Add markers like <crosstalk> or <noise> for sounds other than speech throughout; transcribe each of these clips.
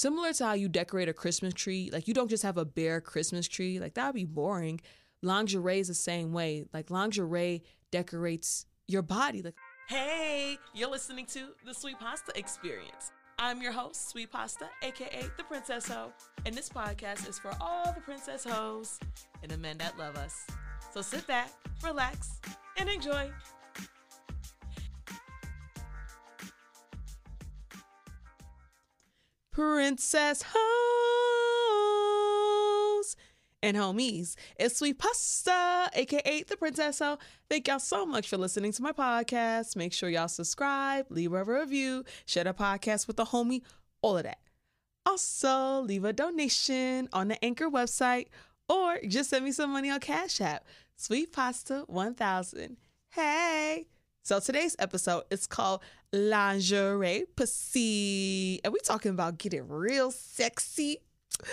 similar to how you decorate a Christmas tree. Like you don't just have a bare Christmas tree. Like that would be boring. Lingerie is the same way. Like lingerie decorates your body. Like Hey, you're listening to the Sweet Pasta Experience. I'm your host, Sweet Pasta, aka the Princess Ho, and this podcast is for all the princess hoes and the men that love us. So sit back, relax, and enjoy. Princess Hoes and homies. It's Sweet Pasta, aka the Princess Ho. Thank y'all so much for listening to my podcast. Make sure y'all subscribe, leave a review, share the podcast with a homie, all of that. Also, leave a donation on the Anchor website or just send me some money on Cash App. Sweet Pasta 1000. Hey! So today's episode is called Lingerie Pussy. And we talking about getting real sexy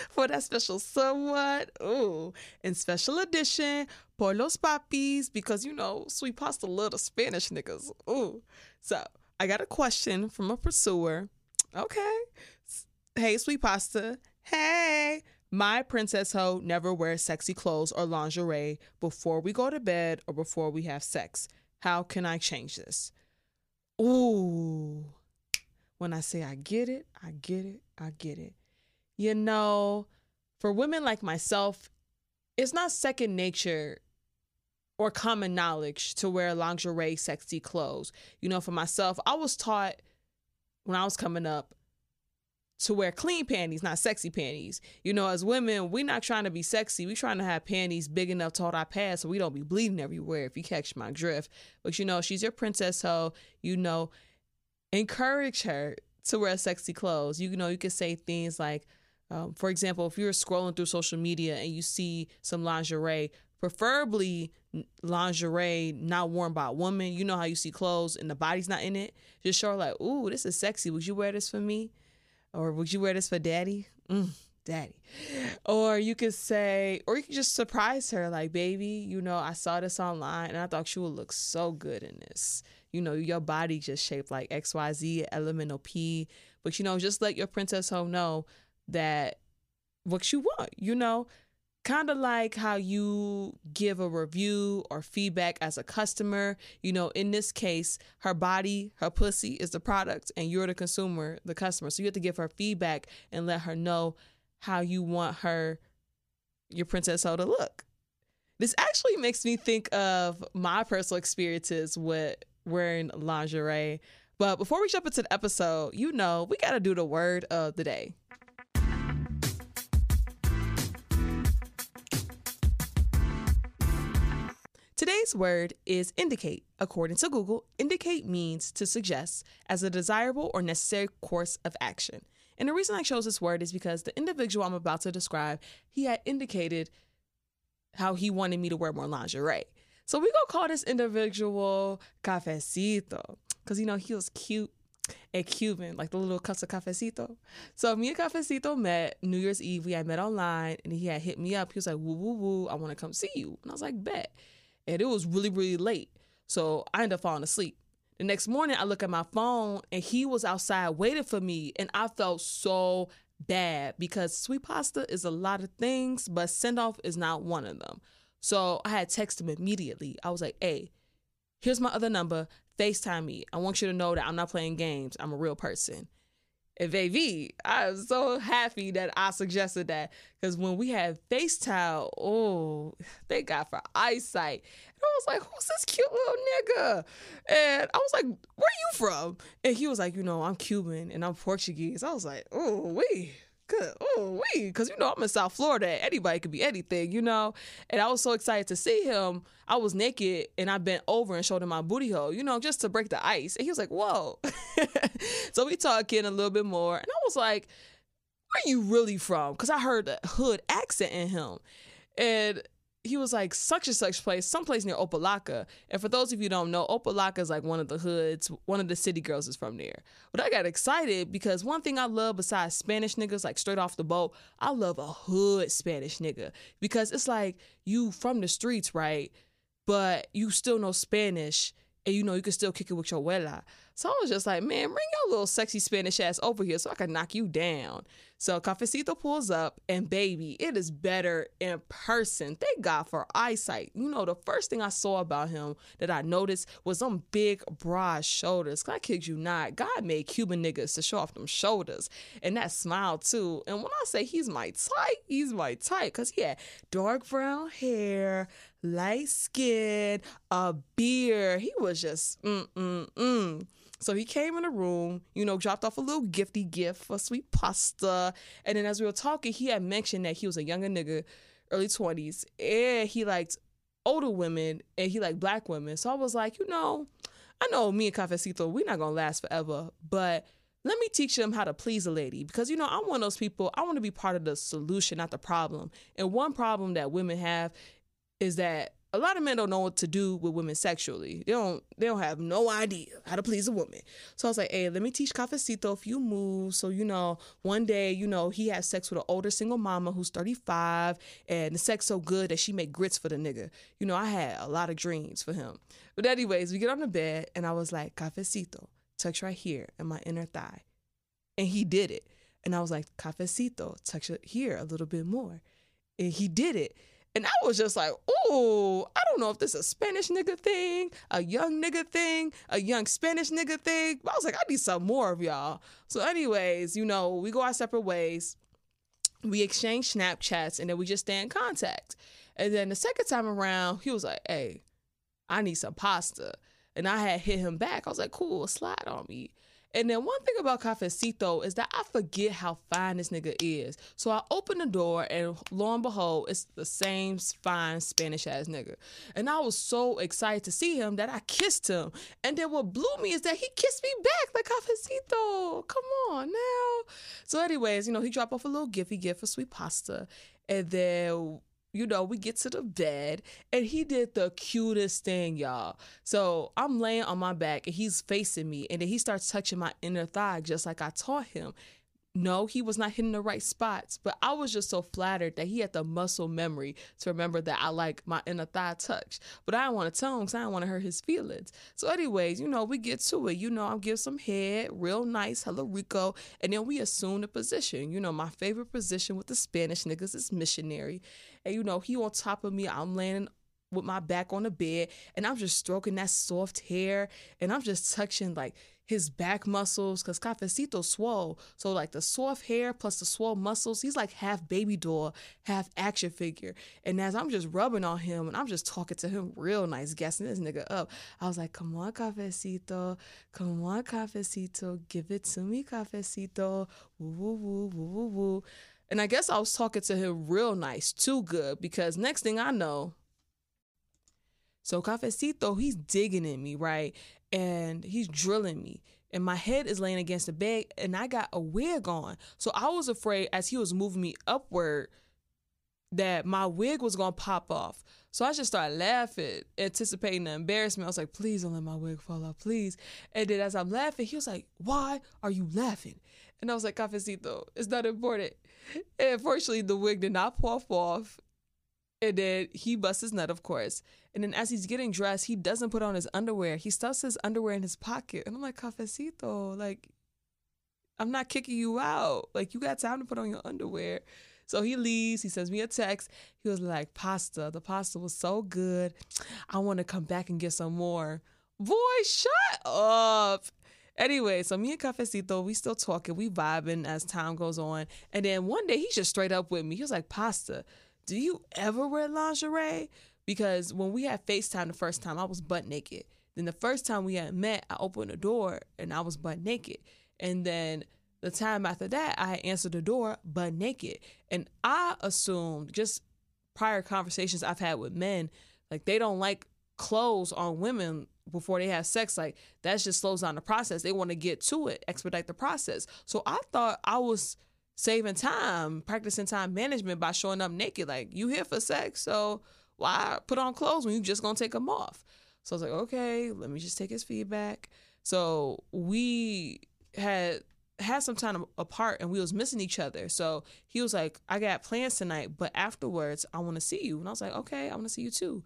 for that special someone. Ooh. And special edition por los papis because you know, sweet pasta love the Spanish niggas. Ooh. So I got a question from a pursuer. Okay. Hey, sweet pasta. Hey. My princess hoe never wears sexy clothes or lingerie before we go to bed or before we have sex. How can I change this? Ooh. When I say I get it, I get it, I get it. You know, for women like myself, it's not second nature or common knowledge to wear lingerie, sexy clothes. You know, for myself, I was taught when I was coming up to wear clean panties, not sexy panties. You know, as women, we're not trying to be sexy. We're trying to have panties big enough to hold our pads so we don't be bleeding everywhere, if you catch my drift. But you know, she's your princess, so you know, encourage her to wear sexy clothes. You know, you can say things like, um, for example, if you're scrolling through social media and you see some lingerie, preferably lingerie not worn by a woman. You know how you see clothes and the body's not in it. Just show her like, "Ooh, this is sexy. Would you wear this for me?" Or would you wear this for daddy? Mm, daddy. Or you could say, or you could just surprise her, like, baby, you know, I saw this online and I thought you would look so good in this. You know, your body just shaped like XYZ, elemental P. But, you know, just let your princess home know that what you want, you know, kind of like how you give a review or feedback as a customer. You know, in this case, her body, her pussy is the product, and you're the consumer, the customer. So you have to give her feedback and let her know how you want her, your princess hoe to look. This actually makes me think of my personal experiences with wearing lingerie. But before we jump into the episode, you know, we got to do the word of the day. Today's word is indicate. According to Google, indicate means to suggest as a desirable or necessary course of action. And the reason I chose this word is because the individual I'm about to describe, he had indicated how he wanted me to wear more lingerie. So we gonna call this individual cafecito because you know he was cute and Cuban, like the little cups of cafecito. So me and cafecito met New Year's Eve. We had met online, and he had hit me up. He was like, "Woo woo woo, I want to come see you," and I was like, "Bet." And it was really really late. So i ended up falling asleep. The next morning i look at my phone and he was outside waiting for me and i felt so bad because sweet pasta is a lot of things but send off is not one of them. So i had texted him immediately. I was like hey here's my other number. Facetime me. I want you to know that i'm not playing games. I'm a real person and baby, I am so happy that I suggested that because when we had FaceTime, oh, thank God for eyesight. And I was like, who's this cute little nigga? And I was like, where are you from? And he was like, you know, I'm Cuban and I'm Portuguese. I was like, oh, wait. Cause, oh, because you know I'm in South Florida. Anybody could be anything, you know. And I was so excited to see him. I was naked and I bent over and showed him my booty hole, you know, just to break the ice. And he was like, "Whoa!" <laughs> so we talking a little bit more, and I was like, "Where are you really from?" Because I heard a hood accent in him, and he was like such and such place, someplace near Opa-locka. And for those of you don't know, Opa-locka is like one of the hoods. One of the city girls is from there. But I got excited because one thing I love besides Spanish niggas, like straight off the boat, I love a hood Spanish nigga because it's like you from the streets, right? But you still know Spanish and you know you can still kick it with your abuela. So I was just like, man, bring your little sexy Spanish ass over here so I can knock you down. So Cafecito pulls up, and baby, it is better in person. Thank God for eyesight. You know, the first thing I saw about him that I noticed was them big, broad shoulders. I kid you not, God made Cuban niggas to show off them shoulders and that smile too. And when I say he's my type, he's my type because he had dark brown hair, light skin, a beard. He was just mm mm mm. So he came in the room, you know, dropped off a little gifty gift for sweet pasta. And then as we were talking, he had mentioned that he was a younger nigga, early 20s, and he liked older women and he liked black women. So I was like, you know, I know me and Cafecito, we're not gonna last forever, but let me teach them how to please a lady because you know I'm one of those people. I want to be part of the solution, not the problem. And one problem that women have is that a lot of men don't know what to do with women sexually. They don't they don't have no idea how to please a woman. So I was like, hey, let me teach Cafecito a few moves. So, you know, one day, you know, he had sex with an older single mama who's 35 and the sex so good that she made grits for the nigga. You know, I had a lot of dreams for him. But anyways, we get on the bed and I was like, Cafecito, touch right here in my inner thigh. And he did it. And I was like, Cafecito, touch it here a little bit more. And he did it. And I was just like, oh, I don't know if this is a Spanish nigga thing, a young nigga thing, a young Spanish nigga thing. But I was like, I need some more of y'all. So, anyways, you know, we go our separate ways. We exchange Snapchats and then we just stay in contact. And then the second time around, he was like, hey, I need some pasta. And I had hit him back. I was like, cool, slide on me. And then one thing about Cafecito is that I forget how fine this nigga is. So I open the door and lo and behold, it's the same fine Spanish ass nigga. And I was so excited to see him that I kissed him. And then what blew me is that he kissed me back like Cafecito. Come on now. So anyways, you know, he dropped off a little gift gift for sweet pasta. And then you know, we get to the bed and he did the cutest thing, y'all. So I'm laying on my back and he's facing me and then he starts touching my inner thigh just like I taught him. No, he was not hitting the right spots, but I was just so flattered that he had the muscle memory to remember that I like my inner thigh touch. But I don't want to tell him because I don't want to hurt his feelings. So, anyways, you know, we get to it. You know, I'm giving some head, real nice, hello Rico, and then we assume the position. You know, my favorite position with the Spanish niggas is missionary. And, you know, he on top of me, I'm laying with my back on the bed, and I'm just stroking that soft hair, and I'm just touching like his back muscles because Cafecito swole. So like the soft hair plus the swole muscles, he's like half baby doll, half action figure. And as I'm just rubbing on him and I'm just talking to him real nice, gassing this nigga up, I was like, come on, Cafecito, come on, Cafecito, give it to me, Cafecito, woo woo woo woo woo woo. And I guess I was talking to him real nice, too good, because next thing I know, so Cafecito, he's digging in me, right? and he's drilling me and my head is laying against the bed and I got a wig on. So I was afraid as he was moving me upward that my wig was gonna pop off. So I just started laughing, anticipating the embarrassment. I was like, please don't let my wig fall off, please. And then as I'm laughing, he was like, Why are you laughing? And I was like, Cafecito, it's not important. And fortunately, the wig did not pop off. And then he busts his nut, of course. And then as he's getting dressed, he doesn't put on his underwear. He stuffs his underwear in his pocket. And I'm like, Cafecito, like, I'm not kicking you out. Like, you got time to put on your underwear. So he leaves. He sends me a text. He was like, Pasta. The pasta was so good. I want to come back and get some more. Boy, shut up. Anyway, so me and Cafecito, we still talking, we vibing as time goes on. And then one day he's just straight up with me. He was like, Pasta, do you ever wear lingerie? Because when we had FaceTime the first time, I was butt naked. Then the first time we had met, I opened the door and I was butt naked. And then the time after that, I answered the door butt naked. And I assumed just prior conversations I've had with men, like they don't like clothes on women before they have sex. Like that just slows down the process. They want to get to it, expedite the process. So I thought I was saving time, practicing time management by showing up naked. Like you here for sex, so why put on clothes when you just gonna take them off? So I was like, okay, let me just take his feedback. So we had had some time apart and we was missing each other. So he was like, I got plans tonight, but afterwards I want to see you. And I was like, okay, I want to see you too.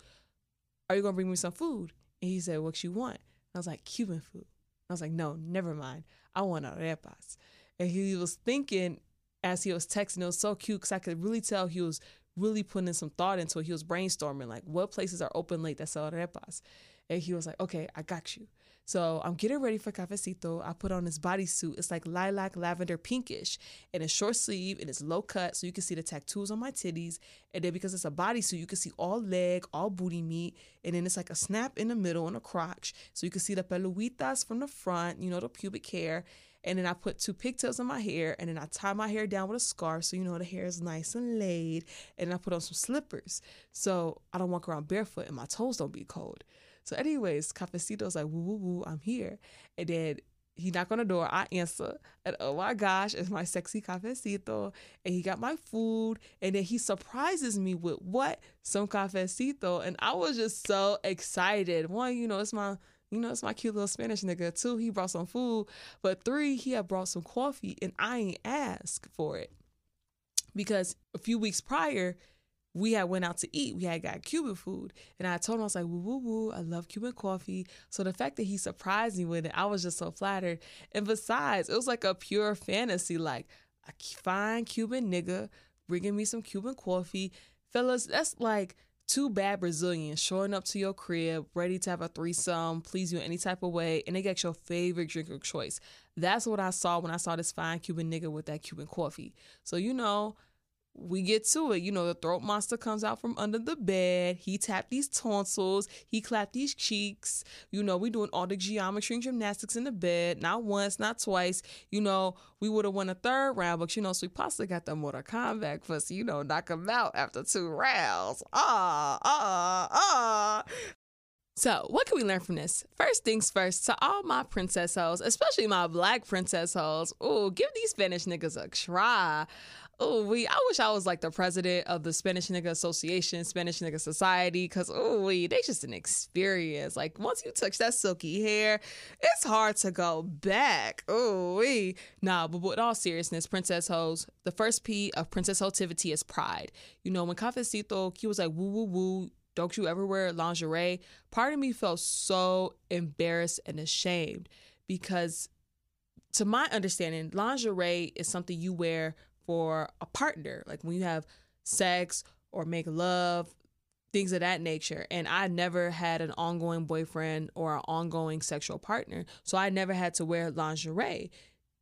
Are you gonna bring me some food? And he said, what you want? And I was like, Cuban food. I was like, no, never mind. I want arepas. And he was thinking as he was texting, it was so cute because I could really tell he was really putting in some thought into it. He was brainstorming like what places are open late that sell arepas. And he was like, okay, I got you. So I'm getting ready for cafecito. I put on this bodysuit. It's like lilac, lavender, pinkish, and it's short sleeve and it's low cut, so you can see the tattoos on my titties. And then because it's a bodysuit, you can see all leg, all booty meat, and then it's like a snap in the middle and a crotch, so you can see the peluitas from the front, you know, the pubic hair. And then I put two pigtails in my hair, and then I tie my hair down with a scarf, so you know the hair is nice and laid. And I put on some slippers, so I don't walk around barefoot and my toes don't be cold. So, anyways, Cafecito's like, woo, woo, woo, I'm here. And then he knocked on the door. I answer. And oh my gosh, it's my sexy cafecito. And he got my food. And then he surprises me with what? Some cafecito. And I was just so excited. One, you know, it's my you know, it's my cute little Spanish nigga. Two, he brought some food. But three, he had brought some coffee and I ain't asked for it. Because a few weeks prior, we had went out to eat. We had got Cuban food. And I told him, I was like, woo, woo, woo. I love Cuban coffee. So the fact that he surprised me with it, I was just so flattered. And besides, it was like a pure fantasy, like a fine Cuban nigga bringing me some Cuban coffee. Fellas, that's like two bad Brazilians showing up to your crib, ready to have a threesome, please you in any type of way, and they get your favorite drink of choice. That's what I saw when I saw this fine Cuban nigga with that Cuban coffee. So, you know, we get to it. You know, the throat monster comes out from under the bed. He tapped these tonsils. He clapped these cheeks. You know, we doing all the geometry and gymnastics in the bed. Not once, not twice. You know, we would have won a third round, but you know, Sweet Pasta got the Mortal Kombat pussy. You know, knock him out after two rounds. Ah, ah, ah. So, what can we learn from this? First things first, to all my princess hoes, especially my black princess hoes, ooh, give these Spanish niggas a try oh we I wish I was like the president of the Spanish Nigga Association, Spanish Nigga Society, cause oh we they just an experience. Like once you touch that silky hair, it's hard to go back. Oh we nah, but with all seriousness, Princess Hoes, the first P of Princess Hotivity is pride. You know, when Cafecito, he was like woo woo woo. Don't you ever wear lingerie? Part of me felt so embarrassed and ashamed because to my understanding, lingerie is something you wear for a partner, like when you have sex or make love, things of that nature. And I never had an ongoing boyfriend or an ongoing sexual partner. So I never had to wear lingerie.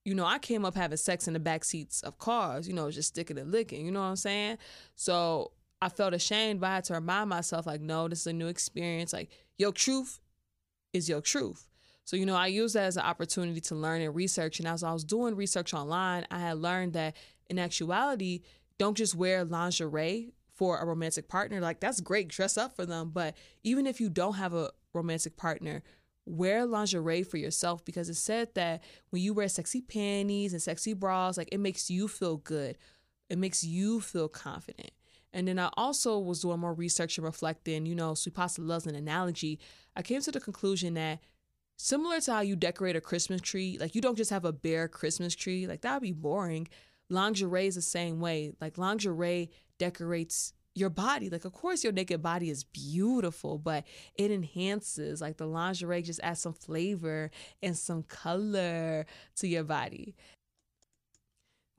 You know, I came up having sex in the back seats of cars, you know, just sticking and licking, you know what I'm saying? So I felt ashamed, but I had to remind myself, like, no, this is a new experience. Like, your truth is your truth. So, you know, I used that as an opportunity to learn and research. And as I was doing research online, I had learned that in actuality, don't just wear lingerie for a romantic partner. Like, that's great, dress up for them. But even if you don't have a romantic partner, wear lingerie for yourself because it said that when you wear sexy panties and sexy bras, like, it makes you feel good, it makes you feel confident. And then I also was doing more research and reflecting, you know, Sweet Pasta loves an analogy. I came to the conclusion that similar to how you decorate a Christmas tree, like you don't just have a bare Christmas tree, like that would be boring lingerie is the same way. Like lingerie decorates your body. Like, of course, your naked body is beautiful, but it enhances. Like, the lingerie just adds some flavor and some color to your body.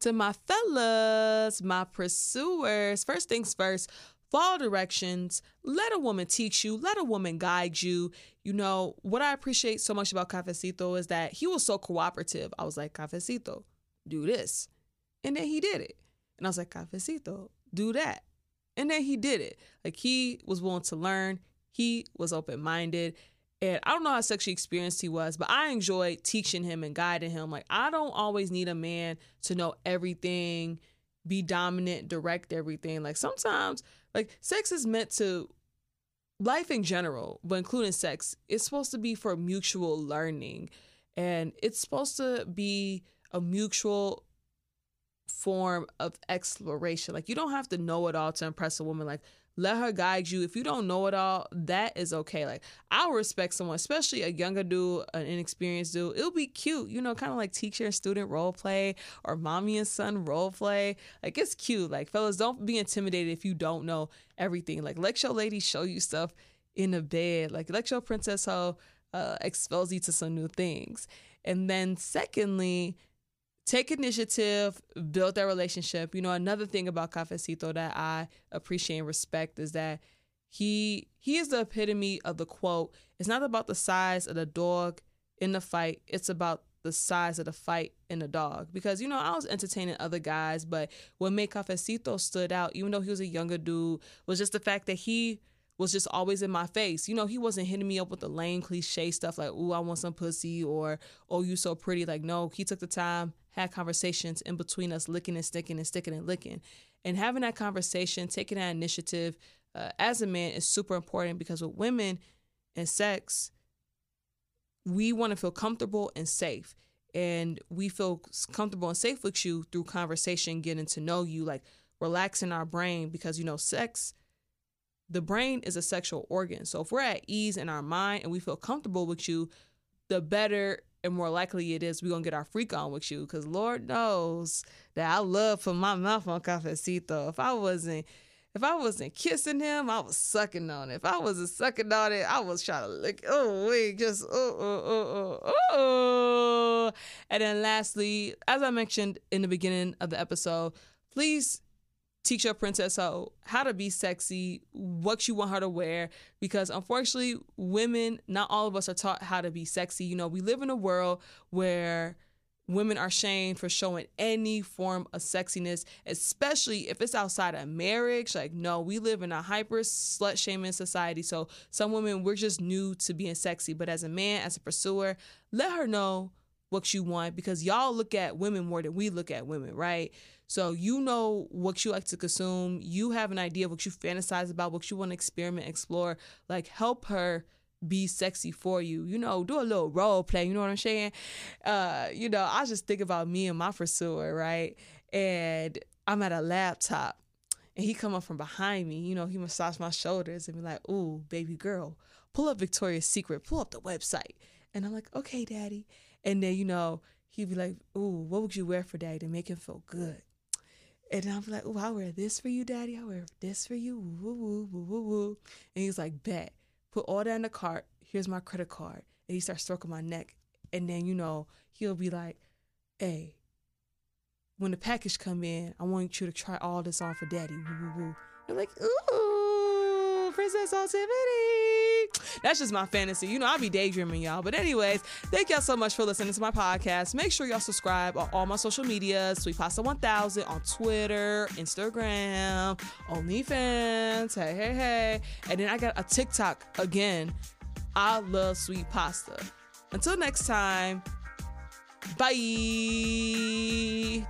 To my fellas, my pursuers, first things first, follow directions. Let a woman teach you, let a woman guide you. You know, what I appreciate so much about Cafecito is that he was so cooperative. I was like, Cafecito, do this and then he did it. And I was like, cafecito, do that. And then he did it. Like he was willing to learn. He was open minded. And I don't know how sexually experienced he was, but I enjoyed teaching him and guiding him. Like I don't always need a man to know everything, be dominant, direct everything. Like sometimes, like sex is meant to life in general, but including sex, it's supposed to be for mutual learning. And it's supposed to be a mutual form of exploration. Like you don't have to know it all to impress a woman. Like let her guide you. If you don't know it all, that is okay. Like I'll respect someone, especially a younger dude, an inexperienced dude. It'll be cute, you know, kind of like teacher and student role play or mommy and son role play. Like it's cute. Like fellas, don't be intimidated if you don't know everything. Like let your lady show you stuff in the bed. Like let your princess hoe uh, expose you to some new things. And then, secondly, take initiative, build that relationship. You know, another thing about Cafecito that I appreciate and respect is that he he is the epitome of the quote. It's not about the size of the dog in the fight. It's about the size of the fight in the dog. Because, you know, I was entertaining other guys, but what made Cafecito stood out, even though he was a younger dude, was just the fact that he was just always in my face. You know, he wasn't hitting me up with the lame cliche stuff like, "Ooh, I want some pussy," or "Oh, you so pretty." Like, no, he took the time, had conversations in between us, licking and sticking and sticking and licking, and having that conversation, taking that initiative uh, as a man is super important because with women and sex, we want to feel comfortable and safe. And we feel comfortable and safe with you through conversation, getting to know you, like relaxing our brain because, you know, sex the brain is a sexual organ. So if we're at ease in our mind and we feel comfortable with you, the better and more likely it is we're gonna get our freak on with you. Cause Lord knows that I love put my mouth on cafecito. If I wasn't if I wasn't kissing him, I was sucking on it. If I wasn't sucking on it, I was trying to lick. Oh wait, just oh oh oh oh oh. And then lastly, as I mentioned in the beginning of the episode, please teach your princess how how to be sexy, what you want her to wear. Because unfortunately, women, not all of us are taught how to be sexy. You know, we live in a world where women are shamed for showing any form of sexiness, especially if it's outside of marriage. Like, no, we live in a hyper slut shaming society. So some women, we're just new to being sexy. But as a man, as a pursuer, let her know what you want because y'all look at women more than we look at women, right? So you know what you like to consume. You have an idea of what you fantasize about, what you want to experiment, explore. Like help her be sexy for you. You know, do a little role play. You know what I'm saying? Uh, you know, I just think about me and my pursuer, right? And I'm at a laptop and he come up from behind me. You know, he massage my shoulders and be like, "Ooh, baby girl, pull up Victoria's Secret, pull up the website." And I'm like, "Okay, daddy." And then you know he'd be like, "Ooh, what would you wear for daddy to make him feel good?" And I'm like, oh, I wear this for you, daddy. I wear this for you. Woo, woo, woo, woo, woo. And he's like, bet. Put all that in the cart. Here's my credit card. And he starts stroking my neck. And then, you know, he'll be like, hey, when the package come in, I want you to try all this on for daddy. Woo, woo, woo. I'm like, ooh, Princess Ultimity that's just my fantasy. You know, I'll be daydreaming, y'all. But, anyways, thank y'all so much for listening to my podcast. Make sure y'all subscribe on all my social media Sweet Pasta 1000 on Twitter, Instagram, OnlyFans. Hey, hey, hey. And then I got a TikTok again. I love sweet pasta. Until next time, bye.